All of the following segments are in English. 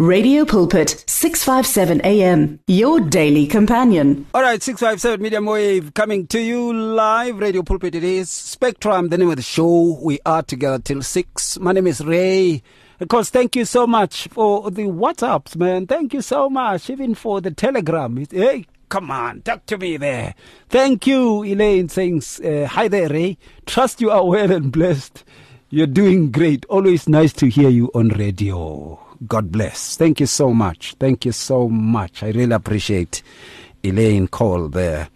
Radio Pulpit, 657 AM, your daily companion. All right, 657 Medium Wave coming to you live. Radio Pulpit it is. Spectrum, the name of the show. We are together till 6. My name is Ray. Of course, thank you so much for the WhatsApps, man. Thank you so much. Even for the Telegram. Hey, come on, talk to me there. Thank you, Elaine, saying, uh, Hi there, Ray. Trust you are well and blessed. You're doing great. Always nice to hear you on radio. God bless. Thank you so much. Thank you so much. I really appreciate Elaine Cole there.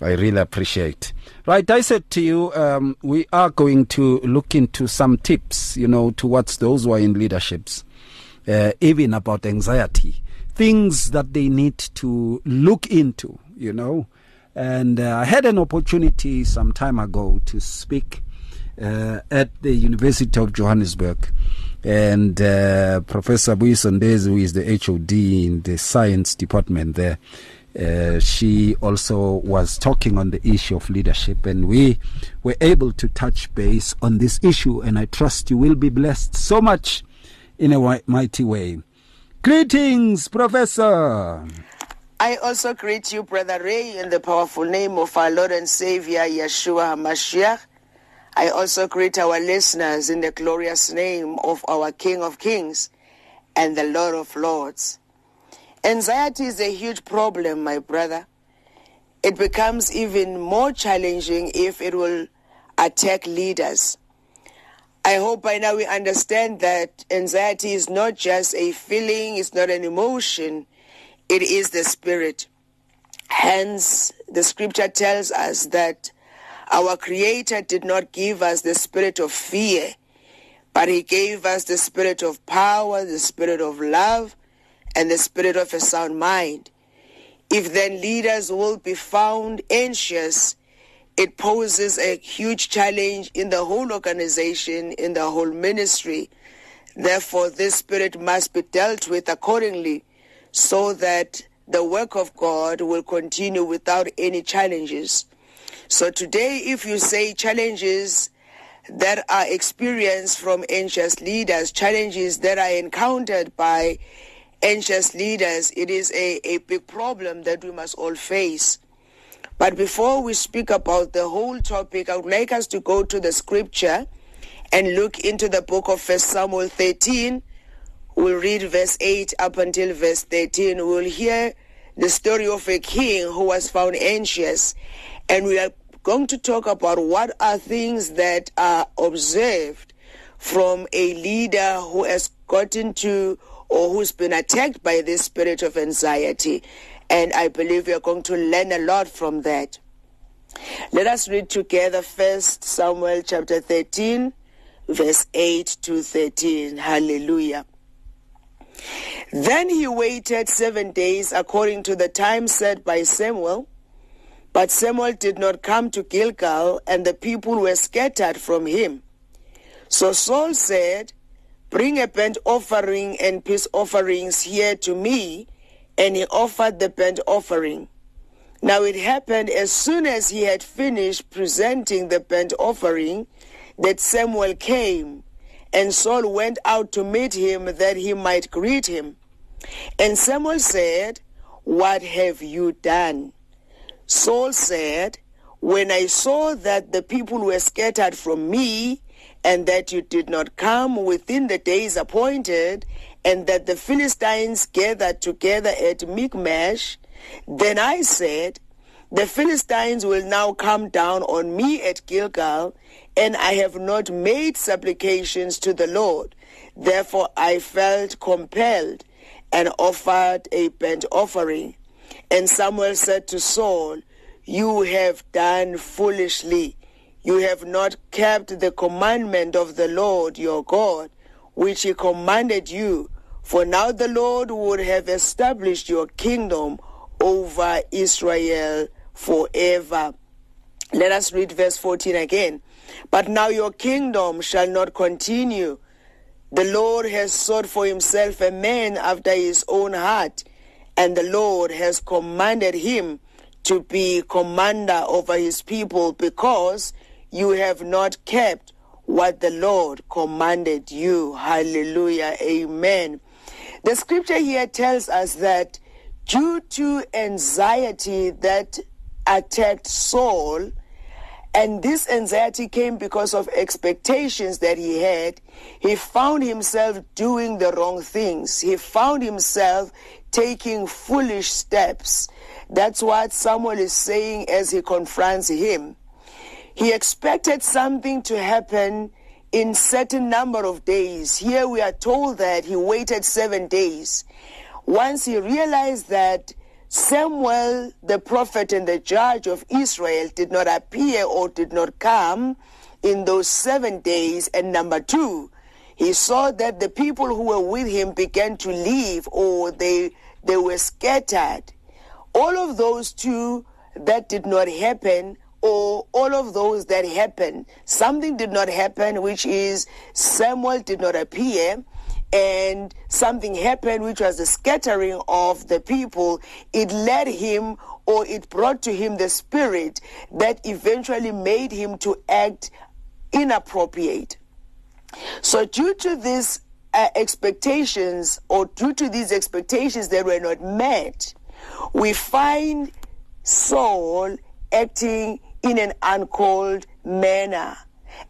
I really appreciate. Right, I said to you, um, we are going to look into some tips, you know, towards those who are in leaderships, uh, even about anxiety, things that they need to look into, you know. And uh, I had an opportunity some time ago to speak uh, at the University of Johannesburg and uh, Professor Buyiswa Sondezi, who is the HOD in the science department there, uh, she also was talking on the issue of leadership, and we were able to touch base on this issue. And I trust you will be blessed so much in a mighty way. Greetings, Professor. I also greet you, Brother Ray, in the powerful name of our Lord and Savior, Yeshua HaMashiach. I also greet our listeners in the glorious name of our King of Kings and the Lord of Lords. Anxiety is a huge problem, my brother. It becomes even more challenging if it will attack leaders. I hope by now we understand that anxiety is not just a feeling, it's not an emotion, it is the spirit. Hence, the scripture tells us that our Creator did not give us the spirit of fear, but He gave us the spirit of power, the spirit of love, and the spirit of a sound mind. If then leaders will be found anxious, it poses a huge challenge in the whole organization, in the whole ministry. Therefore, this spirit must be dealt with accordingly so that the work of God will continue without any challenges. So today, if you say challenges that are experienced from anxious leaders, challenges that are encountered by anxious leaders, it is a, a big problem that we must all face. But before we speak about the whole topic, I would like us to go to the scripture and look into the book of First Samuel 13. We'll read verse 8 up until verse 13. We'll hear the story of a king who was found anxious and we are going to talk about what are things that are observed from a leader who has gotten to or who's been attacked by this spirit of anxiety. And I believe we are going to learn a lot from that. Let us read together First Samuel chapter 13, verse 8 to 13. Hallelujah. Then he waited seven days according to the time set by Samuel but Samuel did not come to Gilgal, and the people were scattered from him. So Saul said, Bring a burnt offering and peace offerings here to me. And he offered the burnt offering. Now it happened as soon as he had finished presenting the burnt offering that Samuel came, and Saul went out to meet him that he might greet him. And Samuel said, What have you done? Saul said, When I saw that the people were scattered from me, and that you did not come within the days appointed, and that the Philistines gathered together at Michmash, then I said, The Philistines will now come down on me at Gilgal, and I have not made supplications to the Lord. Therefore I felt compelled and offered a burnt offering. And Samuel said to Saul, You have done foolishly. You have not kept the commandment of the Lord your God, which he commanded you. For now the Lord would have established your kingdom over Israel forever. Let us read verse 14 again. But now your kingdom shall not continue. The Lord has sought for himself a man after his own heart and the Lord has commanded him to be commander over his people because you have not kept what the Lord commanded you. Hallelujah. Amen. The scripture here tells us that due to anxiety that attacked Saul, and this anxiety came because of expectations that he had. He found himself doing the wrong things. He found himself taking foolish steps. That's what Samuel is saying as he confronts him. He expected something to happen in certain number of days. Here we are told that he waited seven days. Once he realized that Samuel, the prophet and the judge of Israel, did not appear or did not come in those seven days. And number two, he saw that the people who were with him began to leave or they, they were scattered. All of those two that did not happen or all of those that happened, something did not happen, which is Samuel did not appear and something happened, which was the scattering of the people, it led him or it brought to him the spirit that eventually made him to act inappropriate. So, due to these uh, expectations, or due to these expectations that were not met, we find Saul acting in an uncalled manner.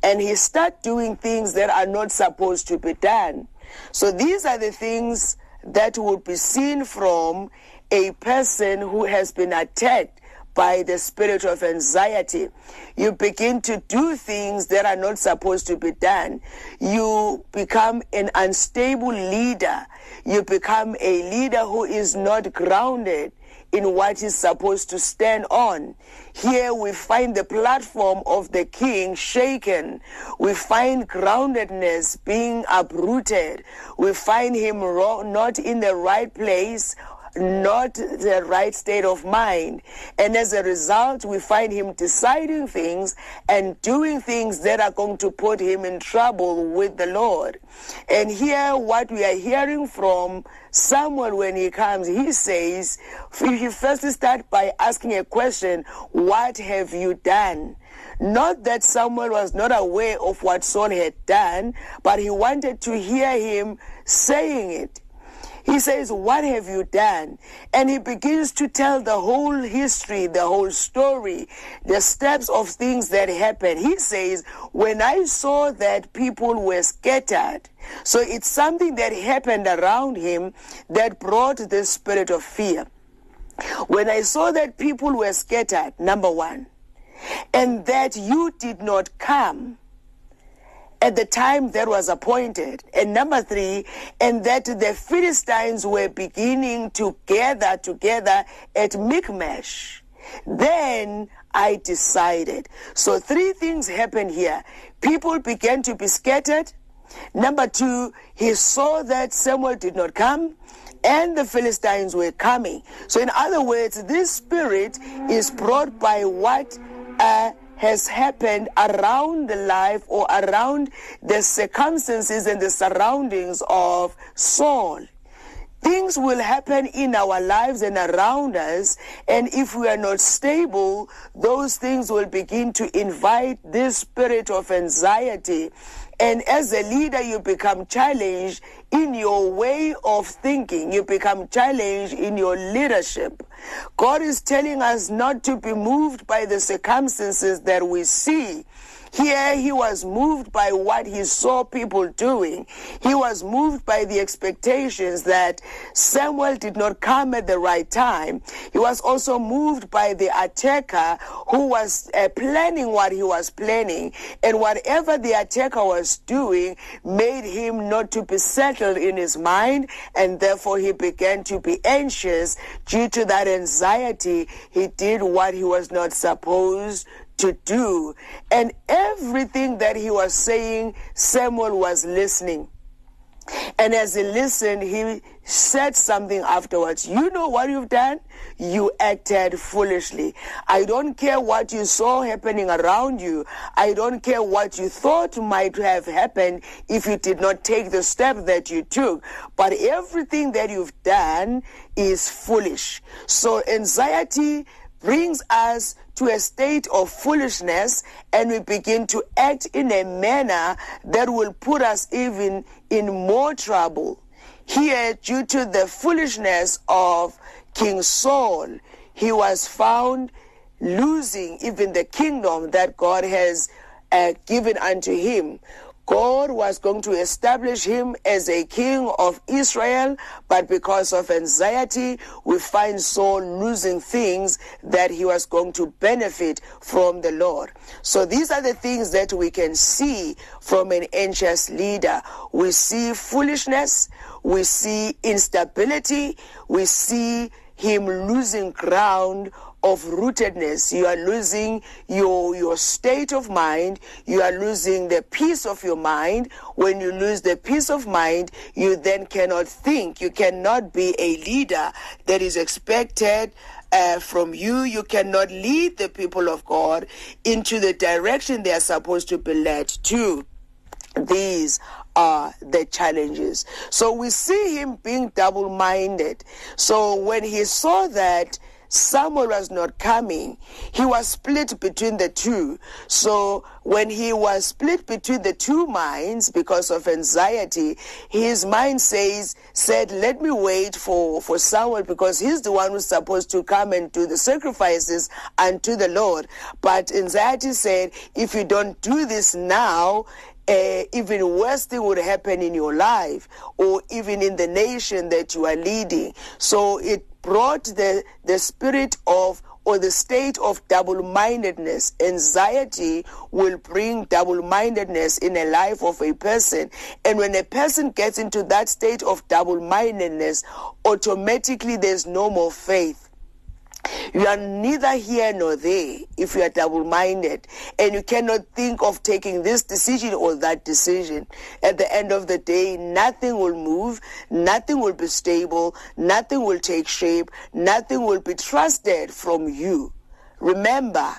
And he start doing things that are not supposed to be done. So these are the things that would be seen from a person who has been attacked by the spirit of anxiety. You begin to do things that are not supposed to be done. You become an unstable leader. You become a leader who is not grounded in what he's supposed to stand on. Here we find the platform of the king shaken. We find groundedness being uprooted. We find him not in the right place not the right state of mind. And as a result, we find him deciding things and doing things that are going to put him in trouble with the Lord. And here, what we are hearing from Samuel when he comes, he says, he first start by asking a question, what have you done? Not that Samuel was not aware of what Saul had done, but he wanted to hear him saying it. He says, What have you done? And he begins to tell the whole history, the whole story, the steps of things that happened. He says, When I saw that people were scattered, so it's something that happened around him that brought the spirit of fear. When I saw that people were scattered, number one, and that you did not come, at the time that was appointed. And number three, and that the Philistines were beginning to gather together at Michmash. Then I decided. So three things happened here. People began to be scattered. Number two, he saw that Samuel did not come and the Philistines were coming. So in other words, this spirit is brought by what uh, has happened around the life or around the circumstances and the surroundings of Saul. Things will happen in our lives and around us, and if we are not stable, those things will begin to invite this spirit of anxiety and as a leader, you become challenged in your way of thinking. You become challenged in your leadership. God is telling us not to be moved by the circumstances that we see here he was moved by what he saw people doing. He was moved by the expectations that Samuel did not come at the right time. He was also moved by the attacker who was uh, planning what he was planning. And whatever the attacker was doing made him not to be settled in his mind. And therefore he began to be anxious due to that anxiety. He did what he was not supposed to do. And everything that he was saying, Samuel was listening. And as he listened, he said something afterwards. You know what you've done? You acted foolishly. I don't care what you saw happening around you. I don't care what you thought might have happened if you did not take the step that you took. But everything that you've done is foolish. So anxiety brings us to a state of foolishness and we begin to act in a manner that will put us even in more trouble. Here, due to the foolishness of King Saul, he was found losing even the kingdom that God has uh, given unto him. God was going to establish him as a king of Israel, but because of anxiety, we find Saul losing things that he was going to benefit from the Lord. So these are the things that we can see from an anxious leader. We see foolishness, we see instability, we see him losing ground of rootedness. You are losing your, your state of mind. You are losing the peace of your mind. When you lose the peace of mind, you then cannot think. You cannot be a leader that is expected uh, from you. You cannot lead the people of God into the direction they are supposed to be led to. These are the challenges. So we see him being double minded. So when he saw that Samuel was not coming. He was split between the two. So when he was split between the two minds because of anxiety, his mind says, said, let me wait for, for Samuel because he's the one who's supposed to come and do the sacrifices unto the Lord. But anxiety said, if you don't do this now, uh, even worse thing would happen in your life or even in the nation that you are leading. So it brought the, the spirit of or the state of double mindedness. Anxiety will bring double mindedness in a life of a person. And when a person gets into that state of double mindedness, automatically there's no more faith. You are neither here nor there if you are double minded and you cannot think of taking this decision or that decision. At the end of the day, nothing will move, nothing will be stable, nothing will take shape, nothing will be trusted from you. Remember,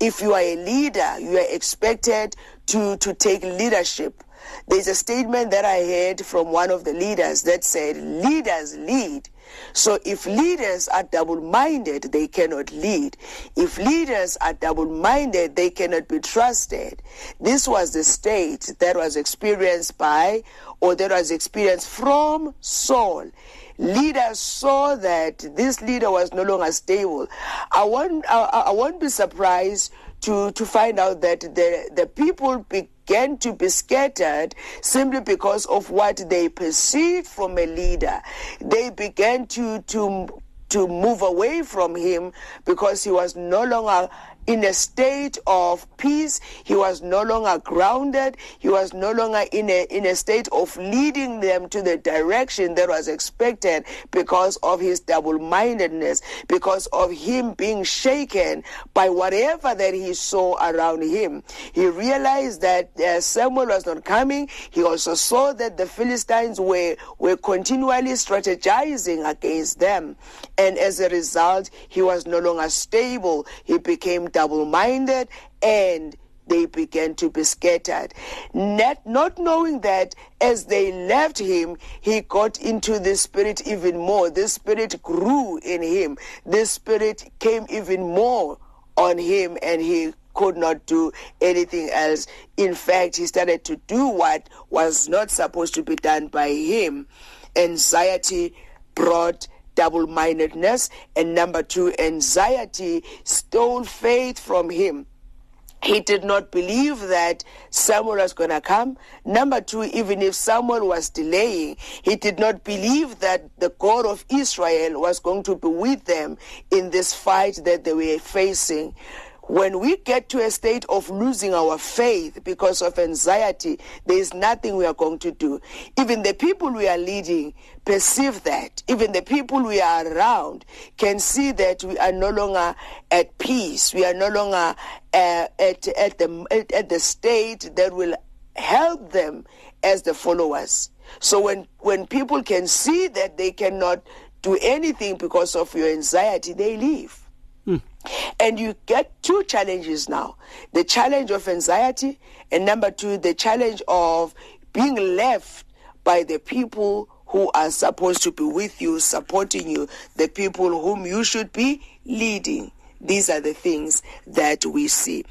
if you are a leader, you are expected to, to take leadership. There's a statement that I heard from one of the leaders that said, Leaders lead so if leaders are double minded, they cannot lead. If leaders are double minded, they cannot be trusted. This was the state that was experienced by, or that was experienced from Saul leaders saw that this leader was no longer stable. I won't, I, I won't be surprised to, to find out that the, the people began to be scattered simply because of what they perceived from a leader. They began to, to, to move away from him because he was no longer in a state of peace. He was no longer grounded. He was no longer in a, in a state of leading them to the direction that was expected because of his double mindedness, because of him being shaken by whatever that he saw around him. He realized that uh, Samuel was not coming. He also saw that the Philistines were, were continually strategizing against them. And as a result, he was no longer stable. He became double minded and they began to be scattered. Not, not knowing that as they left him, he got into the spirit even more. The spirit grew in him. The spirit came even more on him and he could not do anything else. In fact, he started to do what was not supposed to be done by him. Anxiety brought double mindedness. And number two, anxiety stole faith from him. He did not believe that Samuel was going to come. Number two, even if Samuel was delaying, he did not believe that the God of Israel was going to be with them in this fight that they were facing. When we get to a state of losing our faith because of anxiety, there is nothing we are going to do. Even the people we are leading perceive that. Even the people we are around can see that we are no longer at peace. We are no longer uh, at, at, the, at the state that will help them as the followers. So when, when people can see that they cannot do anything because of your anxiety, they leave. And you get two challenges now the challenge of anxiety, and number two, the challenge of being left by the people who are supposed to be with you, supporting you, the people whom you should be leading. These are the things that we see.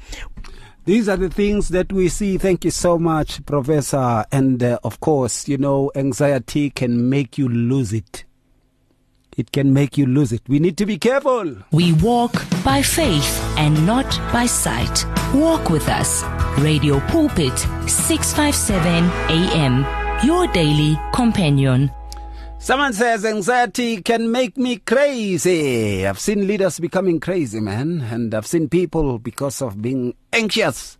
These are the things that we see. Thank you so much, Professor. And uh, of course, you know, anxiety can make you lose it. It can make you lose it. We need to be careful. We walk by faith and not by sight. Walk with us. Radio Pulpit, 657 AM. Your daily companion. Someone says anxiety can make me crazy. I've seen leaders becoming crazy, man. And I've seen people, because of being anxious,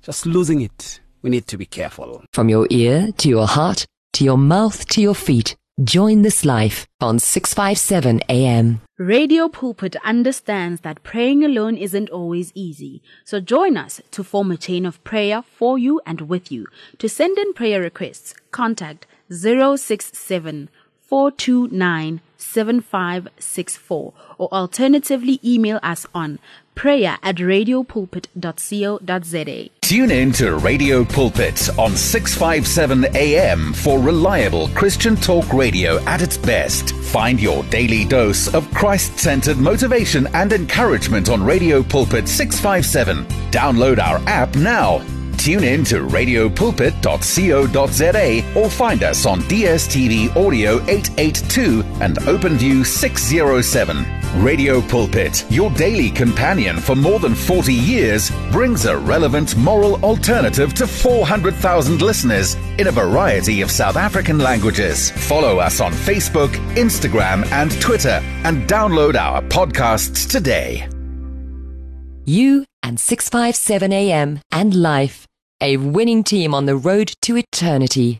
just losing it. We need to be careful. From your ear to your heart to your mouth to your feet. Join this life on 657 AM. Radio Pulpit understands that praying alone isn't always easy. So join us to form a chain of prayer for you and with you. To send in prayer requests, contact 067 429 7564 or alternatively email us on prayer at radiopulpit.co.za. Tune in to Radio Pulpit on 657 AM for reliable Christian talk radio at its best. Find your daily dose of Christ centered motivation and encouragement on Radio Pulpit 657. Download our app now. Tune in to radiopulpit.co.za or find us on DSTV Audio 882 and OpenView 607. Radio Pulpit, your daily companion for more than 40 years, brings a relevant moral alternative to 400,000 listeners in a variety of South African languages. Follow us on Facebook, Instagram, and Twitter and download our podcasts today. You and 657 AM and life, a winning team on the road to eternity.